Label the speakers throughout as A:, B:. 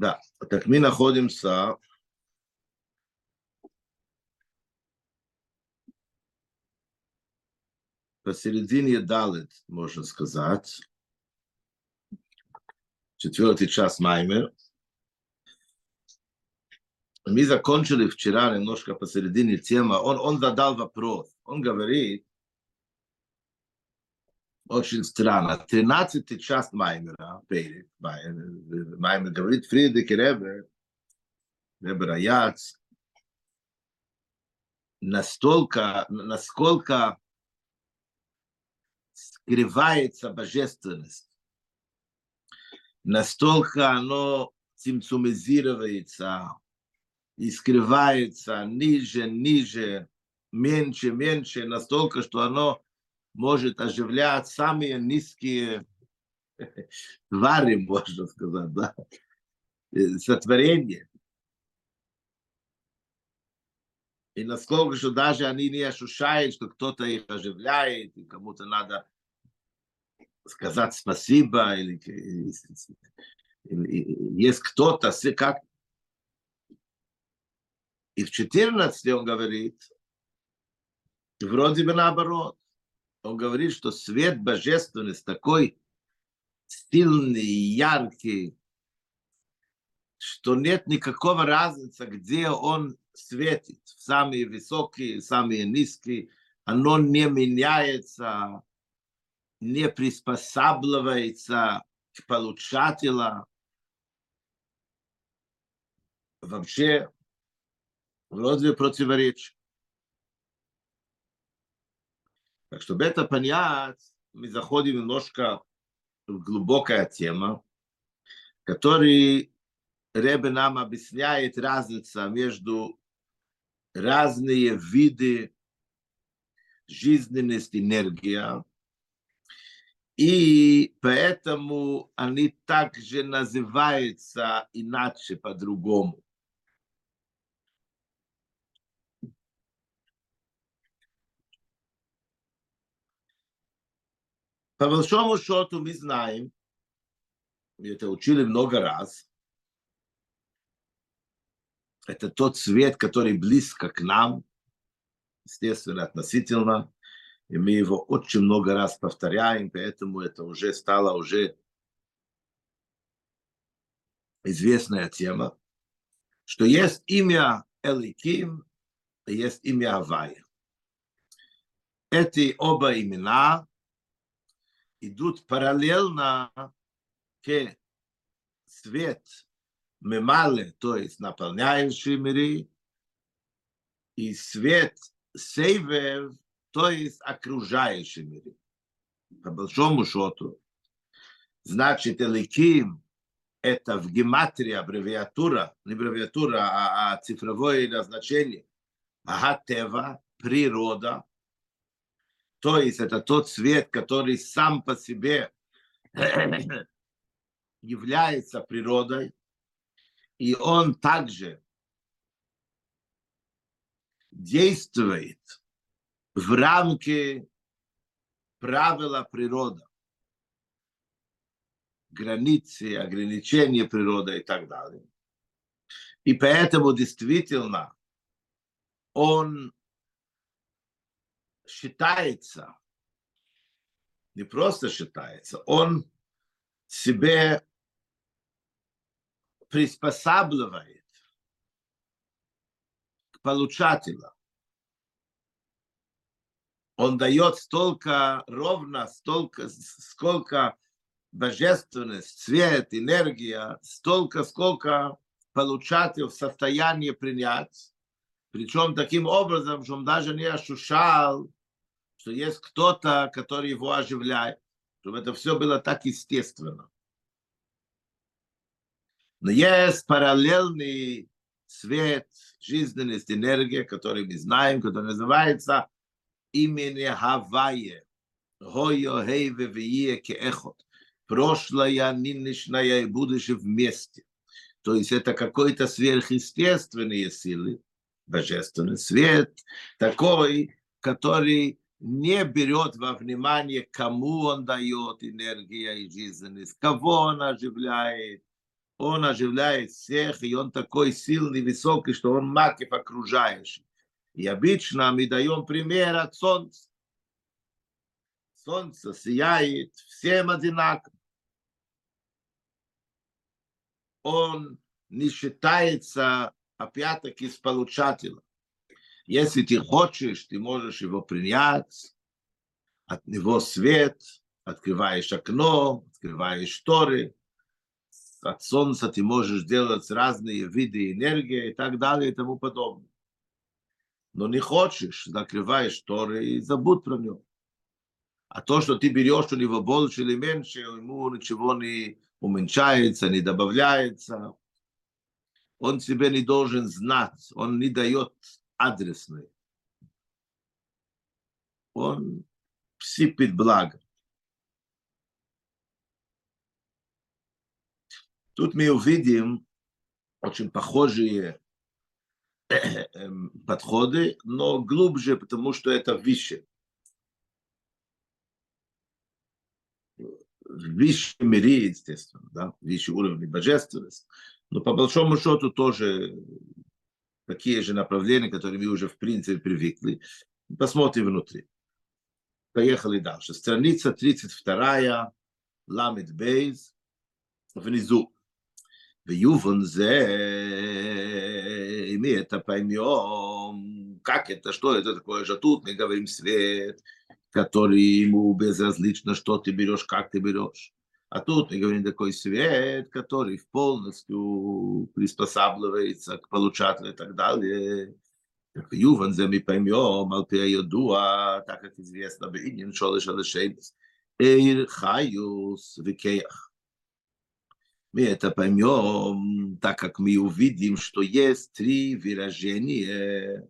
A: Да, так мы находимся посередине Далит, можно сказать. Четвертый час Маймер. Мы закончили вчера немножко посередине тема. Он, он задал вопрос. Он говорит, очень странно. Тринадцатый час Маймера, Маймер говорит, Фридрих Ребе, Ребе Раяц, настолько, насколько скрывается божественность, настолько оно цимцумизируется и скрывается ниже, ниже, меньше, меньше, настолько, что оно может оживлять самые низкие твари, можно сказать, да, сотворения. И насколько, что даже они не ощущают, что кто-то их оживляет, и кому-то надо сказать спасибо, или, или, или есть кто-то, как... И в 14 он говорит, вроде бы наоборот, он говорит, что свет божественности такой сильный, яркий, что нет никакого разницы, где он светит, самые высокие, самые низкие, оно не меняется, не приспосабливается к получателю. Вообще, вроде противоречит. Так чтобы это понять, мы заходим немножко в глубокая тема, который Ребе нам объясняет разница между разные виды жизненности энергия, и поэтому они также называются иначе, по-другому. По большому счету мы знаем, мы это учили много раз, это тот свет, который близко к нам, естественно, относительно, и мы его очень много раз повторяем, поэтому это уже стало уже известная тема, что есть имя Эликим есть имя Авая. Эти оба имена идут параллельно к свет мемале, то есть наполняющий миры, и свет сейвер, то есть окружающий миры. По большому счету, значит, Эликим – это в гематрии аббревиатура, не аббревиатура, а, а цифровое назначение. Агатева, природа, то есть это тот свет, который сам по себе является природой, и он также действует в рамке правила природы, границы, ограничения природы и так далее. И поэтому действительно он считается, не просто считается, он себе приспосабливает к получателю. Он дает столько ровно, столько, сколько божественность, свет, энергия, столько, сколько получатель в состоянии принять. Причем таким образом, что он даже не ощущал что есть кто-то, который его оживляет, чтобы это все было так естественно. Но есть параллельный свет, жизненность, энергия, который мы знаем, который называется имени Хавайе. Хойо, Хейве, Вие, Кеэхот. Прошлое, нынешнее и будущее вместе. То есть это какой-то сверхъестественные силы, божественный свет, такой, который не берет во внимание, кому он дает энергия и жизненность, кого он оживляет. он оживляет всех, и он такой сильный, высокий, что он макив окружающий. И обычно мы даем пример от солнца. Солнце сияет всем одинаково. Он не считается, опять-таки, с получателем. Если ты хочешь, ты можешь его принять, от него свет, открываешь окно, открываешь шторы, от солнца ты можешь делать разные виды энергии и так далее и тому подобное. Но не хочешь, закрываешь шторы и забудь про него. А то, что ты берешь у него больше или меньше, ему ничего не уменьшается, не добавляется. Он тебе не должен знать, он не дает адресный. Он сыпет благо. Тут мы увидим очень похожие подходы, но глубже, потому что это выше. В высшем мире, естественно, да, выше уровня божественности. Но по большому счету тоже такие же направления, которые мы уже в принципе привыкли. Посмотрим внутри. Поехали дальше. Страница 32, Ламит Бейз, внизу. Вьюван зе, и мы это поймем, как это, что это такое же. Тут мы говорим свет, который ему безразлично, что ты берешь, как ты берешь. А тут мы говорим такой свет, который полностью приспосабливается к получателю и так далее. Юван за мы поймем, алпея йодуа, так как известно, бинин шолеш алешейбс, эйр хаюс викеях. Мы это поймем, так как мы увидим, что есть три выражения.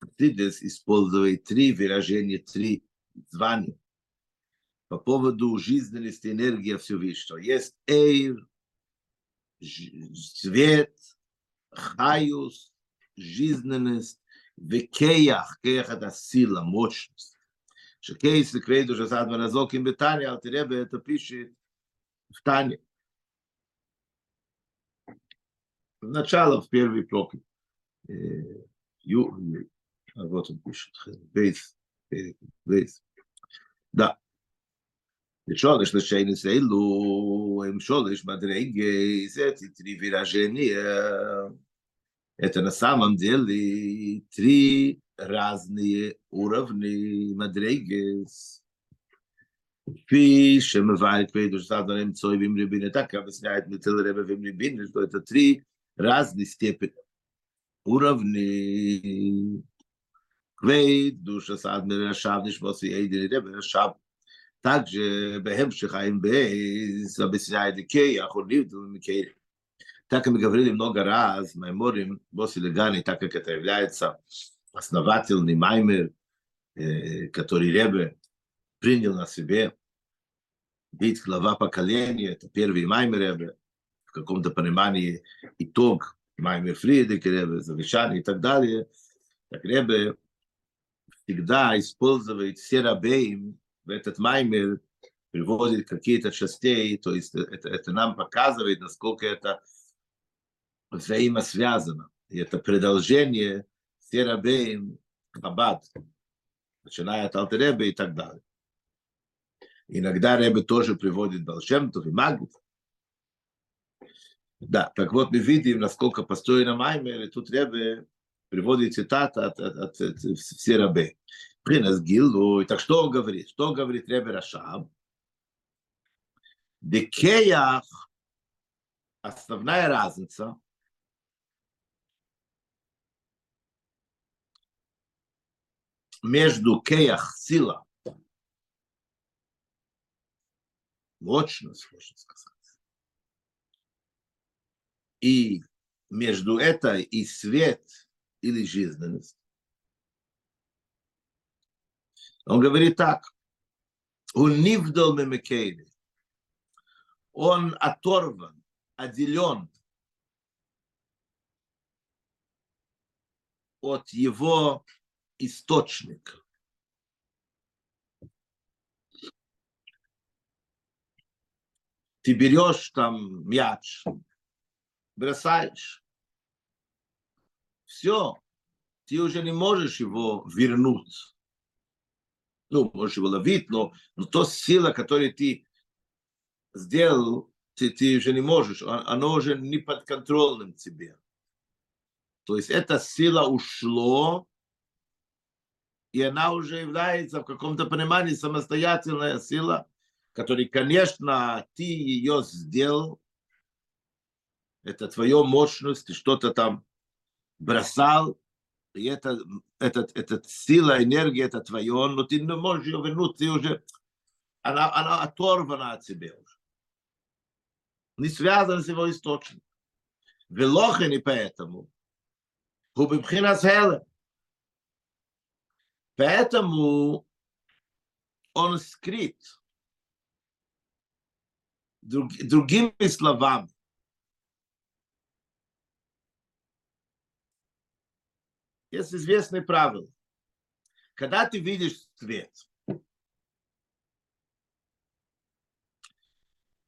A: Хасидес использует три выражения, три звания. По поводу жизненности энергии Всевышнего. Есть эйр, свет, хаюс, жизненность, кеях это сила, мощность. Шекейс, квейду, что садма разоким бетания, алтеребе это пишет в Тане. начало в первый проклят. А вот он пишет. Бейс. Бейс. Да. Шолеш לשייני סיילו, הם шолеш מדרגס, эти три выражения. Это на самом деле три разные уровня мадрегес. כפי שמבאר את פיידוש סעדון אמצוי ועם ריבין, так объясняет Митил Ребе ועם ריבין, что это три разной степени, уровни. Квейт, душа садмир Рашав, нишмос и Эйдин Ребе Рашав. также Бехемших Айн Бейз объясняет Икей, Ахурлив, Микей. Так как мы говорили много раз, Майморим, Боси Легани, так как это является основательный Маймер, который Ребе принял на себе. Быть глава поколения, это первый Маймер Ребе, каком-то понимании итог Маймер Фридек, Ребе, завещание и так далее, так Ребе всегда использует все рабеем в этот Маймер, приводит какие-то частей, то есть это, это нам показывает, насколько это взаимосвязано. И это продолжение Серабеем Хабад, начиная от Алтеребе и так далее. Иногда Ребе тоже приводит Балшемтов и Магит, да, так вот мы видим, насколько построена Маймер, и тут Ребе приводит цитат от, от, от, от все. Принес Гилу, так что он говорит? Что говорит Ребе Рашаб? Декеях, основная разница, между кеях сила, мощность, можно сказать, и между этой и свет или жизненность. Он говорит так. Он нивдал мемекейли. Он оторван, отделен от его источника. Ты берешь там мяч, бросаешь. Все, ты уже не можешь его вернуть. Ну, можешь его ловить, но, но то сила, которую ты сделал, ты, ты уже не можешь, оно уже не подконтрольным тебе. То есть эта сила ушло, и она уже является в каком-то понимании самостоятельная сила, которая, конечно, ты ее сделал, это твоя мощность, ты что-то там бросал, и это, это, это сила, энергия, это твое, но ты не можешь ее вернуть, ты уже, она, она оторвана от тебя уже. Не связана с его источником. Велохен и поэтому, Хубибхина Хелем. Поэтому он скрыт. Друг, другими словами, есть известное правило. Когда ты видишь свет,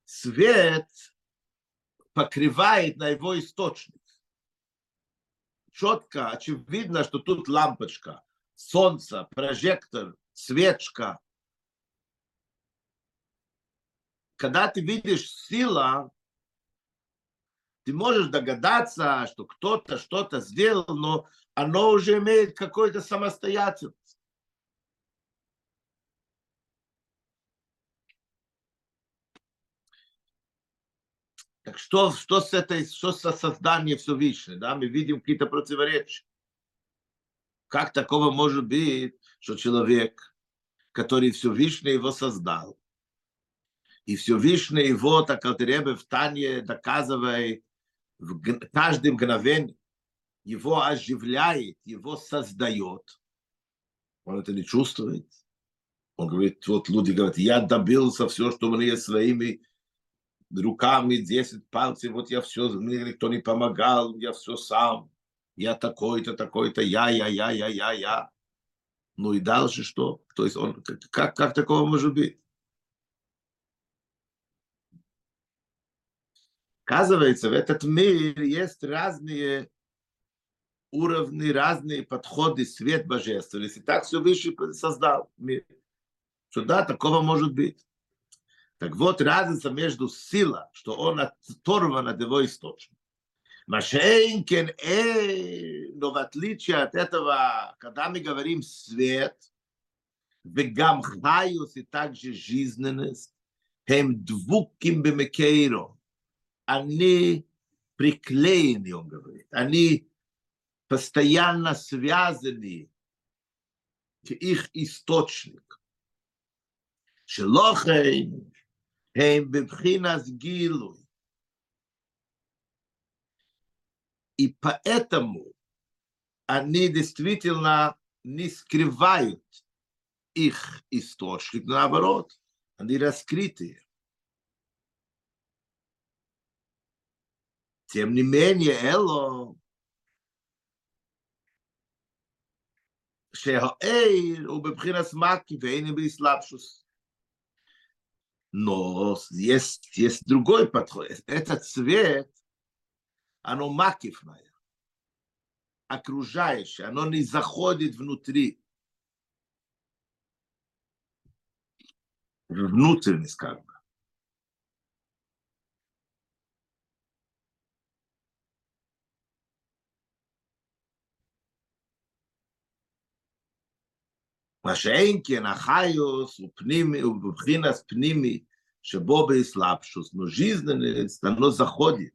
A: свет покрывает на его источник. Четко, очевидно, что тут лампочка, солнце, прожектор, свечка. Когда ты видишь сила, ты можешь догадаться, что кто-то что-то сделал, но оно уже имеет какую-то самостоятельность. Так что, что с этой, что со созданием Всевышнего? Да? Мы видим какие-то противоречия. Как такого может быть, что человек, который Всевышний его создал, и Всевышний его, так как Ребе в Тане доказывает, в каждом мгновении, его оживляет, его создает. Он это не чувствует. Он говорит, вот люди говорят, я добился все, что мне своими руками, 10 пальцев, вот я все, мне никто не помогал, я все сам. Я такой-то, такой-то, я, я, я, я, я, я. Ну и дальше что? То есть он, как, как такого может быть? Оказывается, в этот мир есть разные уровни, разные подходы, свет божественности. Так все выше создал мир. Что да, такого может быть. Так вот, разница между сила, что он оторван от его источника. Машенькин, э, но в отличие от этого, когда мы говорим свет, вегам хаюс и также жизненность, хем двуким бемекейро, они приклеены, он говорит, они постоянно связаны к их источник. Шелохейн, хейм бибхинас гилуй. И поэтому они действительно не скрывают их источник, наоборот, они раскрытые. Тем не менее, Эло, Шехаэйр, Убебхирас Маки, Вейнебри Слабшус. Но есть, есть другой подход. Этот цвет, оно макифное, окружающее, оно не заходит внутри. Внутренне, скажем. מה שאין כן החיוס הוא פנימי, הוא בבחינס פנימי, שבו באסלאפשוס, но жизненность, оно заходит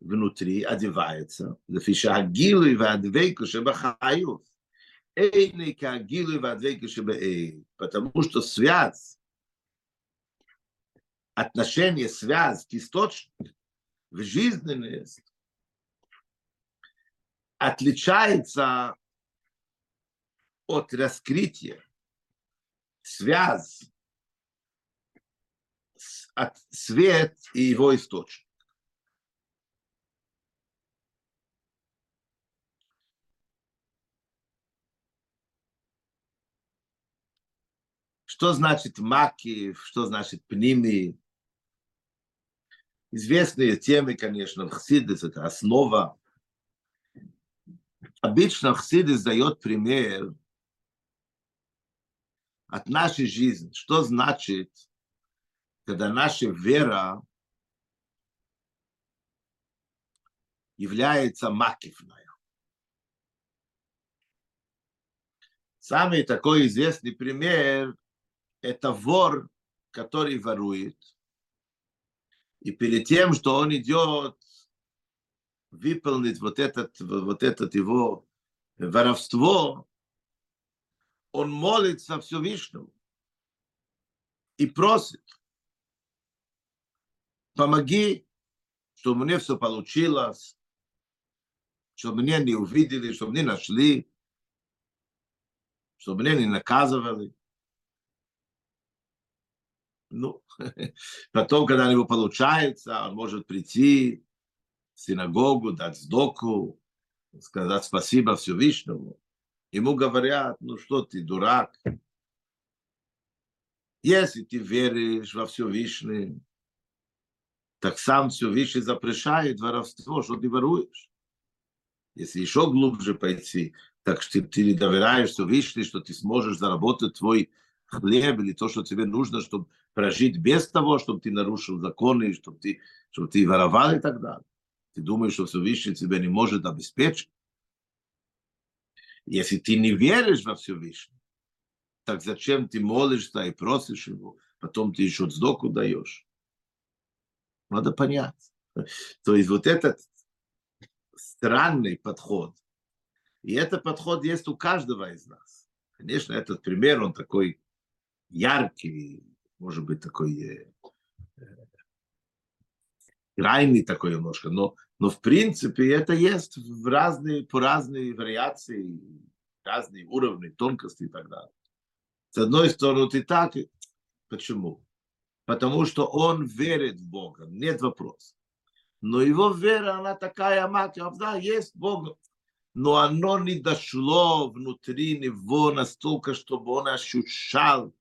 A: внутри, одевается, לפי שהגילוי והדבקו שבחיוס, אין כהגילוי והדבקו שבאין, потому что связь, отношение, связь к источнику, в жизненность отличается от раскрытия, связь, от свет и его источник. Что значит маки, что значит пними? известные темы, конечно, в Хсидис, это основа. Обычно Хсидис дает пример от нашей жизни. Что значит, когда наша вера является макивной? Самый такой известный пример – это вор, который ворует. И перед тем, что он идет выполнить вот этот, вот этот его воровство, он молится Всевышнему и просит, помоги, чтобы мне все получилось, чтобы меня не увидели, чтобы не нашли, чтобы меня не наказывали. Ну, потом, когда у него получается, он может прийти в синагогу, дать сдоку, сказать спасибо Всевышнему. Ему говорят, ну что ты, дурак? Если ты веришь во Всевышний, так сам Всевышний запрещает воровство, что ты воруешь. Если еще глубже пойти, так что ты не доверяешь Всевышний, что ты сможешь заработать твой хлеб или то, что тебе нужно, чтобы прожить без того, чтобы ты нарушил законы, чтобы ты, чтобы ты воровал и так далее. Ты думаешь, что Всевышний тебя не может обеспечить? Если ты не веришь во Всевышнего, так зачем ты молишься и просишь его, потом ты еще сдоку даешь? Надо понять. То есть вот этот странный подход, и этот подход есть у каждого из нас. Конечно, этот пример, он такой яркий, может быть, такой э, крайний такой немножко, но, но в принципе это есть в разные, по разные вариации, разные уровни, тонкости и так далее. С одной стороны, ты так, почему? Потому что он верит в Бога, нет вопроса. Но его вера, она такая мать, да, есть Бог, но оно не дошло внутри него настолько, чтобы он ощущал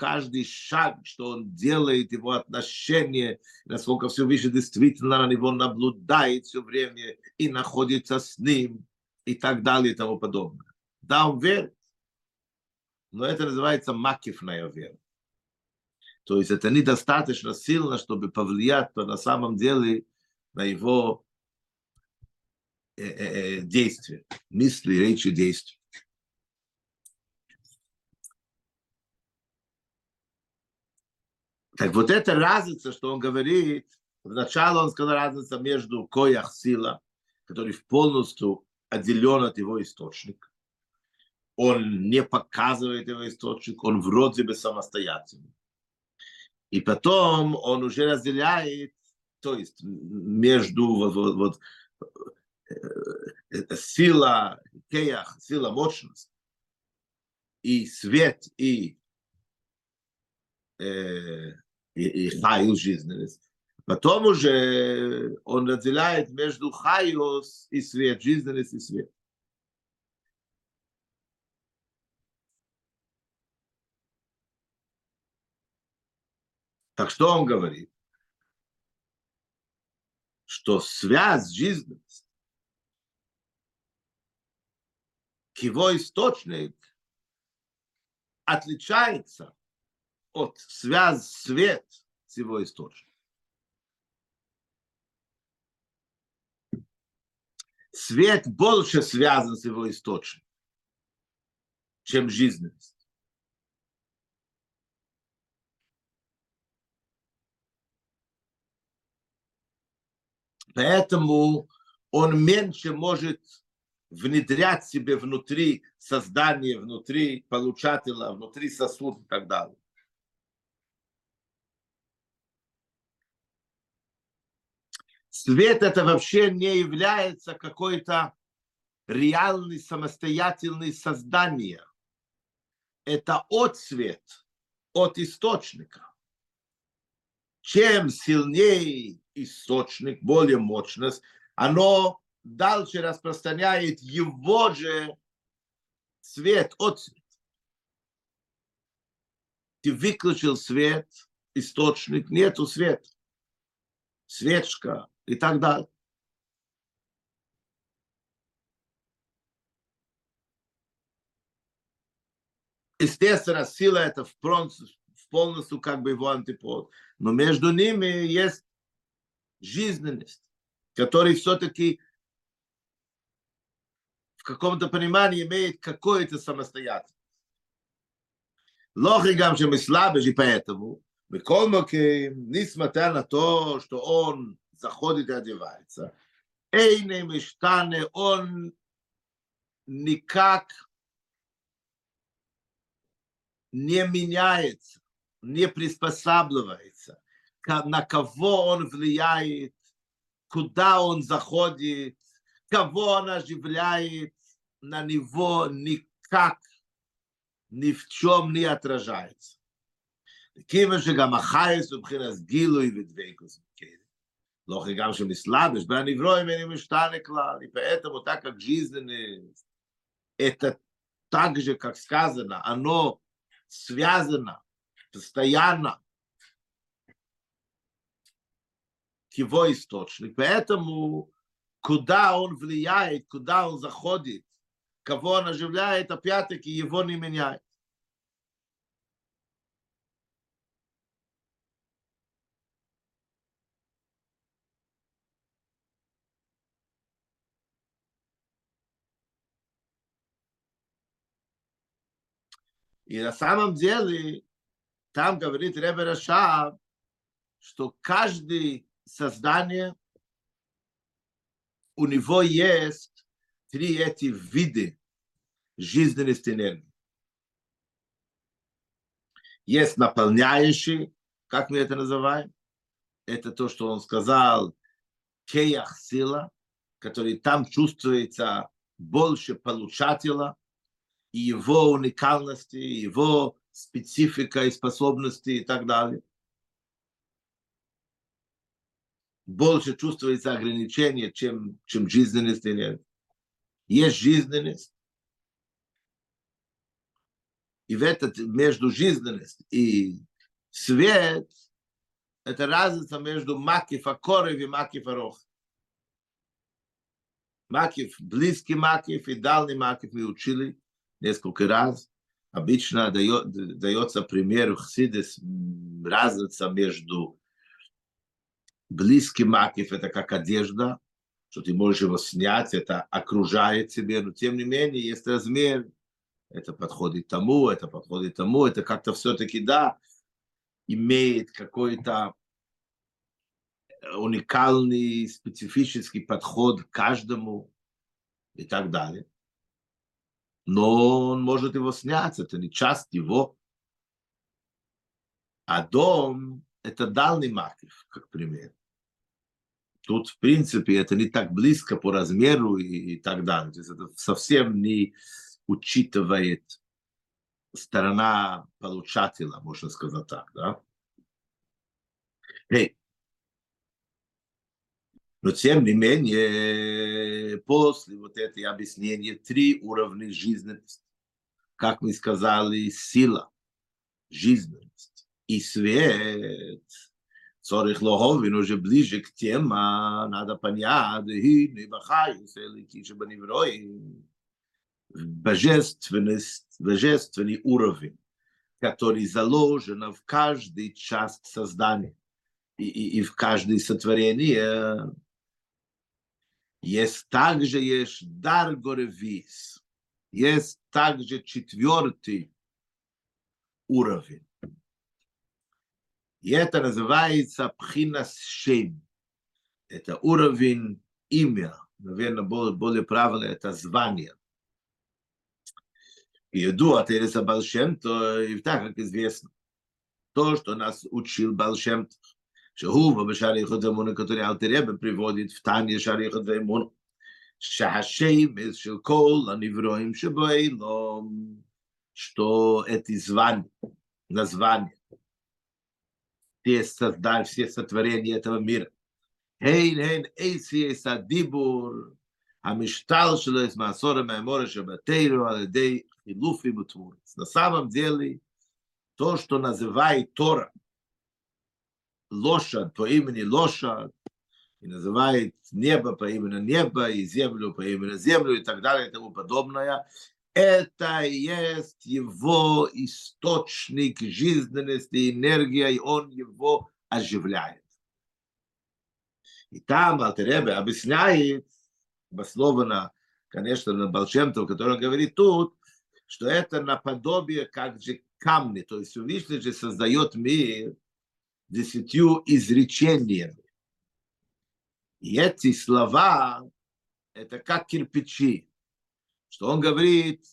A: каждый шаг, что он делает, его отношение, насколько все выше действительно на него наблюдает все время и находится с ним и так далее и тому подобное. Да, он верит, но это называется макифная вера. То есть это недостаточно сильно, чтобы повлиять на самом деле на его э, э, э действия, мысли, речи, действия. Так вот эта разница, что он говорит, вначале он сказал разница между коях сила, который полностью отделен от его источника. Он не показывает его источник, он вроде бы самостоятельный. И потом он уже разделяет, то есть между вот, вот, вот, э, сила, кеях, сила, мощность, и свет, и э, и, и хайус жизненность. Потом уже он разделяет между хайус и свет, жизненность и свет. Так что он говорит? Что связь жизненности к его источник отличается от связь свет с его источником. Свет больше связан с его источником, чем жизненность. Поэтому он меньше может внедрять себе внутри создания, внутри получателя, внутри сосуда и так далее. Свет это вообще не является какой-то реальный самостоятельный создание. Это отцвет от источника. Чем сильнее источник, более мощность, оно дальше распространяет его же свет, отцвет. Ты выключил свет, источник, нету света. свечка и так далее. Естественно, сила это в полностью как бы его антипод. Но между ними есть жизненность, которая все-таки в каком-то понимании имеет какое-то самостоятельность. Лохи гамшем и слабый же поэтому, Микол Моким, несмотря на то, что он заходит и одевается. Эйне Миштане, он никак не меняется, не приспосабливается, на кого он влияет, куда он заходит, кого он оживляет, на него никак ни в чем не отражается. Кима же гамахайс убхинас гилу и ведвейкус но и гам шем исладыш, бен евроем и мештане клал. И поэтому, так как жизненность, это так же, как сказано, оно связано постоянно к его источнику. Поэтому, куда он влияет, куда он заходит, кого он оживляет, опять-таки его не меняет. И на самом деле, там говорит Ребе Рашаб, что каждое создание, у него есть три эти виды жизненности энергии. Есть наполняющий, как мы это называем, это то, что он сказал, кеях сила, который там чувствуется больше получателя, и его уникальности, его специфика и способности и так далее. Больше чувствуется ограничение, чем, чем жизненность нет. Есть жизненность. И в этот между жизненность и свет это разница между Макиф Акорев и Макиф Арох. Макиф, близкий Макиф и дальний Макиф мы учили – несколько раз. Обычно дает, дается пример Хсидес разница между близким макив, это как одежда, что ты можешь его снять, это окружает тебе, но тем не менее есть размер, это подходит тому, это подходит тому, это как-то все-таки, да, имеет какой-то уникальный, специфический подход к каждому и так далее но он может его снять, это не часть его. А дом – это дальний макив, как пример. Тут, в принципе, это не так близко по размеру и, и так далее. То есть это совсем не учитывает сторона получателя, можно сказать так, да? Hey, но тем не менее, после вот этой объяснения, три уровня жизненности. Как мы сказали, сила, жизненность и свет. Цорих Лоховин уже ближе к тем, а надо понять, божественность, божественный уровень, который заложен в каждый час создания и, и, и в каждое сотворение есть также есть дар горевис. Есть также четвертый уровень. И это называется пхинас шем. Это уровень имя. Наверное, более, более правильно это звание. И иду от Эриса Балшемто, и так, как известно, то, что нас учил Балшемто, שהוא ובשער ייחוד ואמונה כתורי אל תראה בפריבודית, פתניה שער ייחוד ואמונה, שהשמש של כל הנברואים שבו אילום, что эти звания, названия, все, создали, все сотворения этого мира. Хейн, хейн, эйси, садибур, המשטל שלו, את מעשור מהמורה שבתירו על ידי חילופים ותמורת. На самом деле, то, что называет Тора, лошадь по имени лошадь, и называет небо по имени небо, и землю по имени землю, и так далее, и тому подобное, это есть его источник жизненности, энергия, и он его оживляет. И там Алтеребе объясняет, обоснованно, конечно, на Балчемтов, который говорит тут, что это наподобие как же камни, то есть Всевышний же создает мир десятью изречениями. И эти слова, это как кирпичи, что он говорит,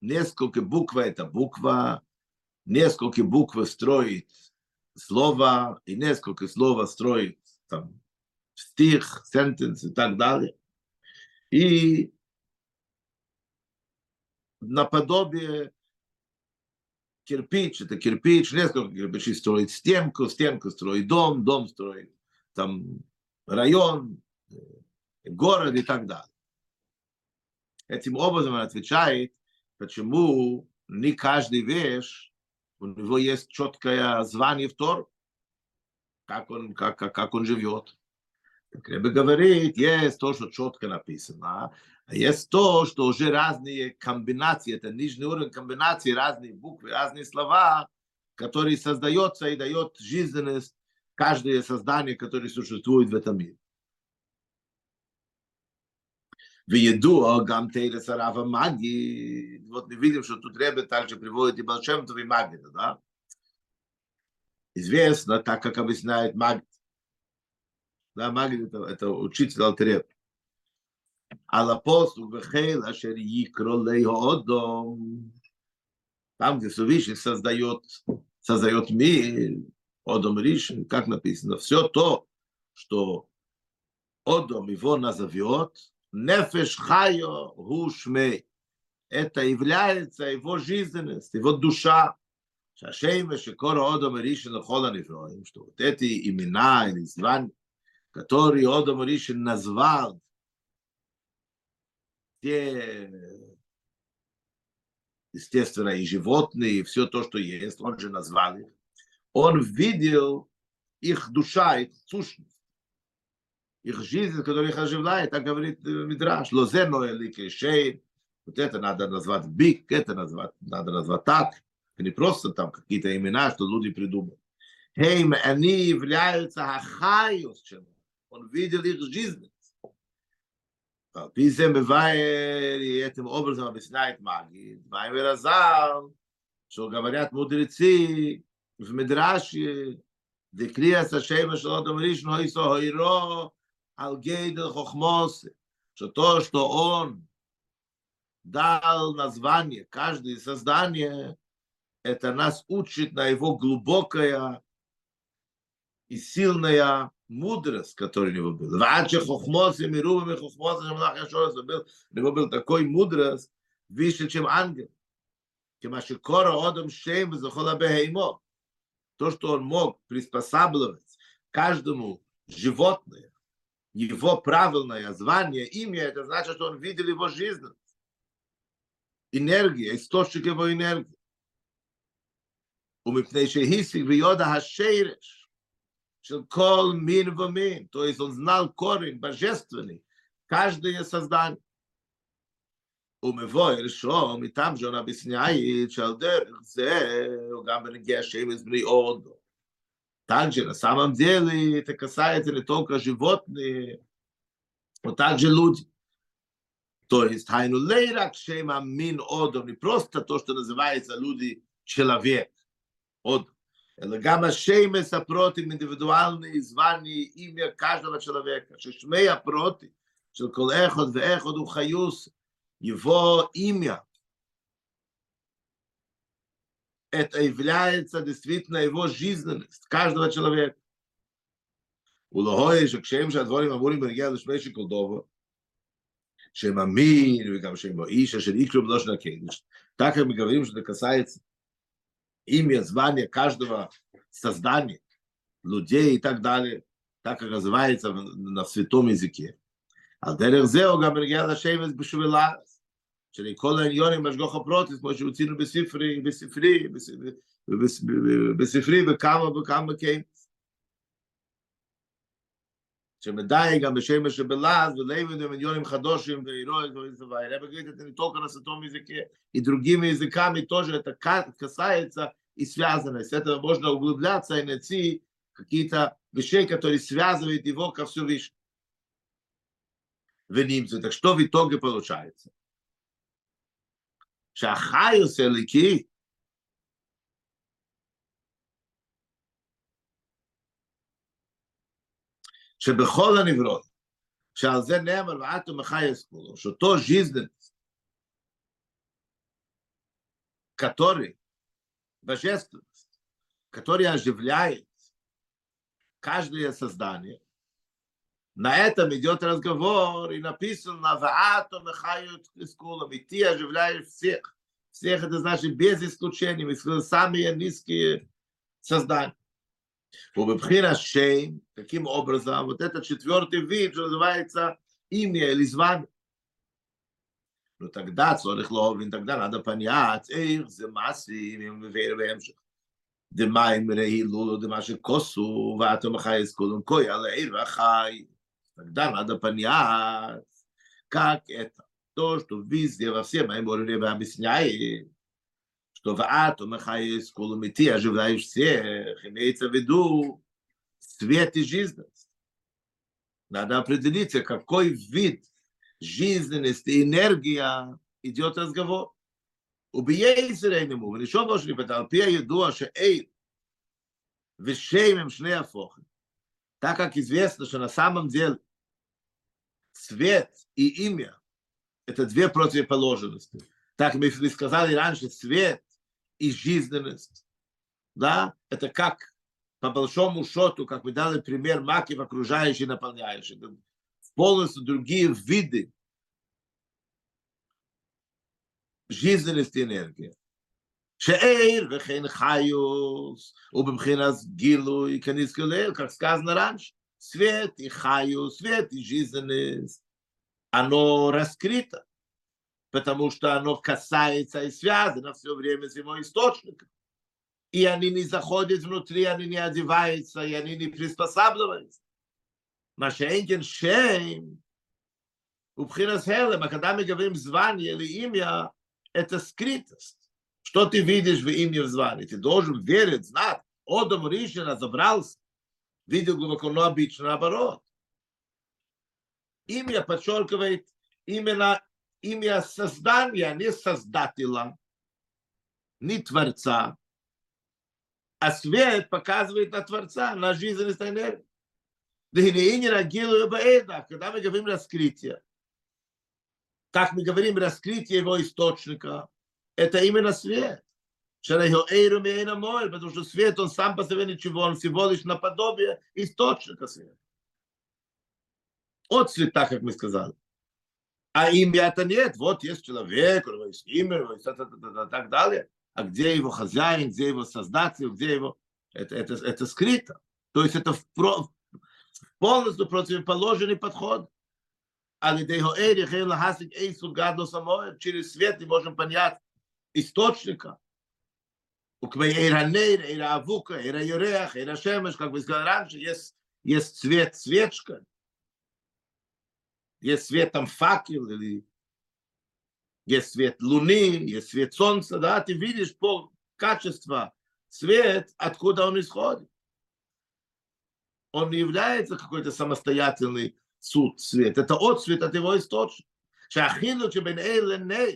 A: несколько букв это буква, несколько букв строит слово, и несколько слов строит там, стих, сентенс и так далее. И наподобие кирпич, это кирпич, несколько кирпичей строит стенку, стенку строит дом, дом строит там район, город и так далее. Этим образом он отвечает, почему не каждый вещь, у него есть четкое звание в Тор, как он, как, как, как он живет. Как Ребе говорит, есть то, что четко написано, есть то, что уже разные комбинации, это нижний уровень комбинации, разные буквы, разные слова, которые создаются и дает жизненность каждое создание, которое существует в этом мире. וידוע גם תרס הרב המגיד, вот мы видим, что тут Ребе также приводит и Балшемтов, и Магида, да? Известно, так как объясняет Магид. Да, Магид это, это учитель Алтереб. על הפוסק וחיל אשר יקרו להודום. Там, где Всевышний создает, создает мир, Одом Ришин, как написано, все то, что Одом его назовет, Нефеш Хайо Гушмей. Это является его жизненность, его душа. Шашейма Шекора Одом Ришин Хола Нефроим, что вот эти имена или звания, которые Одом Ришин назвал те, естественно, и животные, и все то, что есть, он же назвал их, он видел их душа, их сущность, их жизнь, которая их оживляет, так говорит Мидраш, лозено или кешейн, вот это надо назвать бик, это назвать, надо назвать так, не просто там какие-то имена, что люди придумали. Хейм, они являются ахайос, он видел их жизнь. על פי זה מבאר אתם образом объясняет Маги, Маймер Азал, что говорят мудрецы в Медраше, דקריאס השם של אדם ראשון היסו הירו על גדל חוכמוס, что то, что он дал название, каждое создание, это нас учит на его глубокое и сильное мудрость, которая у него была. Ваче хохмос и миру и хохмос, что Малах Яшорас был, у него был такой мудрость, выше, чем ангел. Кема шикора одам шейм захола бехеймо. То, что он мог приспосабливать каждому животное, его правильное звание, имя, это значит, что он видел его жизнь. Энергия, источник его энергии. ומפני שהסיק ויודע השרש של כל מין ומין, то есть он знал корень божественный, каждое создание. ומבואר שום, איתם ז'ון объясняет, שעל דרך זה, הוא גם בנגיע שמש בריאות. Также на самом деле это касается не только животных, но также люди. То есть, хайну лейрак шема мин одом, не просто то, что называется люди человек, одом. אלא גם השמש הפרוטים אינדיבידואלני, זמני, имя каждого человека, ששמי הפרוטים של כל אחד ואחד הוא חיוס, его имя, это является действительно его жизненность, каждого человека. ולהוי שכשם שהדבורים אמורים בנגיע לשמי של כל דובר, שם אמין וגם שם איש אשר יקרו בלושן הקדש, так как мы говорим, что это касается имя, звание каждого создания, людей и так далее, так как называется на святом языке. על דרך זהו גם בנגיע לשבט בשבילס, שלכל העניונים בהשגוח הפרוטיס, כמו שהוצאנו בספרי, בספרי, בספרי, בכמה וכמה קיימס. שמדי גם בשמש שבלעז, ולאבן ומניונים חדושים, ואירוע דברים סבבה. Ребе говорит, это не только на святом языке, и другими языками тоже это касается и связано. С этого можно углубляться и найти какие-то вещи, которые связывают его ко Всевышнему. ונימצא. Так что в итоге получается? שהחיוס אליקי שבכל הנברות, שעל זה נאמר ואתו מחייס כולו, שאותו ז'יזדנס, который божественность, которая оживляет каждое создание, на этом идет разговор, и написано «Ваато мехают искулам», и ты оживляешь всех. Всех это значит без исключения, самые низкие создания. wo bebkhir תקים shem takim obraza vot et chetvort vid zo zvaitsa im ye lizvan no tagda tsorikh lo vin tagda ad panyat eir ze masi im veir vem sh de maim rei lo de mas kosu vat um khayes kolon koy al eir va khay tagda ad что в атомах есть кулумити, оживляешь всех, имеется в виду свет и жизненность. Надо определиться, какой вид жизненности и энергия идет разговор. וביהיה ישראלנו, ולשאול ראש ליפת, על פי הידוע שאין ושם הם שני הפוכים. Так как известно, что на самом деле свет и имя – это две противоположности. Так мы сказали раньше, свет и жизненность. Да? Это как, по большому счету, как мы дали пример, מקיף окружающий, наполняющий. Полностью другие виды жизненности энергии. שהאור וכן החיות, הוא בבחינת גילוי כנזכר לעיל, как сказано раньше, свет и хайус, свет и жизненность, оно раскрыто потому что оно касается и связано все время с его источником. И они не заходят внутри, они не одеваются, и они не приспосабливаются. Машенькин шейм, у Пхинас Хелем, а когда мы говорим звание или имя, это скрытость. Что ты видишь в имя в звании? Ты должен верить, знать. Одам Ришин разобрался, видел глубоко, но обычно наоборот. Имя подчеркивает именно имя создания, не создателя, не Творца, а свет показывает на Творца, на жизненность энергии. Когда мы говорим раскрытие, как мы говорим раскрытие его источника, это именно свет. Потому что свет, он сам по себе ничего, он всего лишь наподобие источника света. От цвета, как мы сказали. А имя-то нет. Вот есть человек, у него есть имя, и так далее. А где его хозяин, где его создатель, где его... Это, это, это скрыто. То есть это в, полностью противоположный подход. А через свет мы можем понять источника. как вы сказали раньше, есть, есть цвет, свечка, есть свет там факел, или есть свет луны, есть свет солнца, да, ты видишь по качеству свет, откуда он исходит. Он не является какой-то самостоятельный суд свет. Это отцвет от его источника. שהחילוק שבין עיר לנר,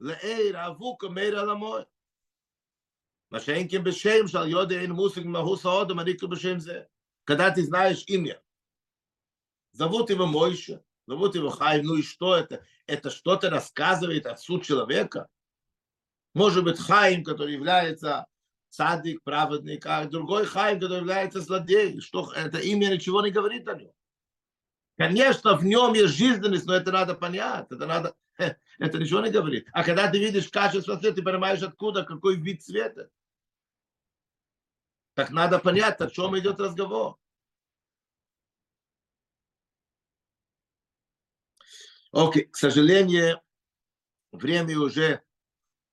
A: לעיר אבוקה מאיר על המועד. מה שאין כן בשם של יודע אין מושג מהוס האודם, אני בשם זה. когда ты знаешь имя. Зовут его Мойша. Зовут его Хайм. Ну и что это? Это что-то рассказывает отцу человека? Может быть, Хайм, который является садик, праведник, а другой Хайм, который является злодей. Что это имя ничего не говорит о нем. Конечно, в нем есть жизненность, но это надо понять. Это надо, это ничего не говорит. А когда ты видишь качество цвета, ты понимаешь, откуда, какой вид цвета. Так надо понять, о чем идет разговор. Окей, к сожалению, время уже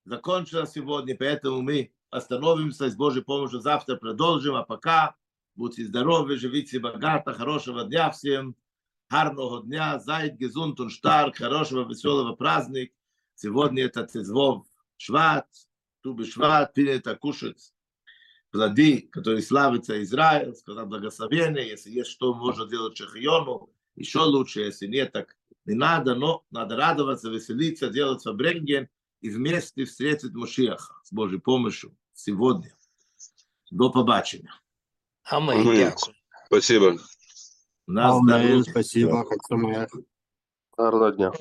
A: закончилось сегодня, поэтому мы остановимся с Божьей помощью, завтра продолжим, а пока будьте здоровы, живите богато, хорошего дня всем, гарного дня, зайд, гезунт und хорошего, веселого праздник. Сегодня это Цезвов Шват, Тубы Шват, принято кушать плоды, которые славится Израиль, сказал благословение, если есть что можно делать Чехиону, еще лучше, если нет, так не надо, но надо радоваться, веселиться, делать фабренген и вместе встретить Мошиаха с Божьей помощью сегодня. До побачення.
B: Аминь.
C: Аминь. Спасибо.
A: На
D: Амен,
A: здоров'я.
D: спасибо.
E: Гарного дня.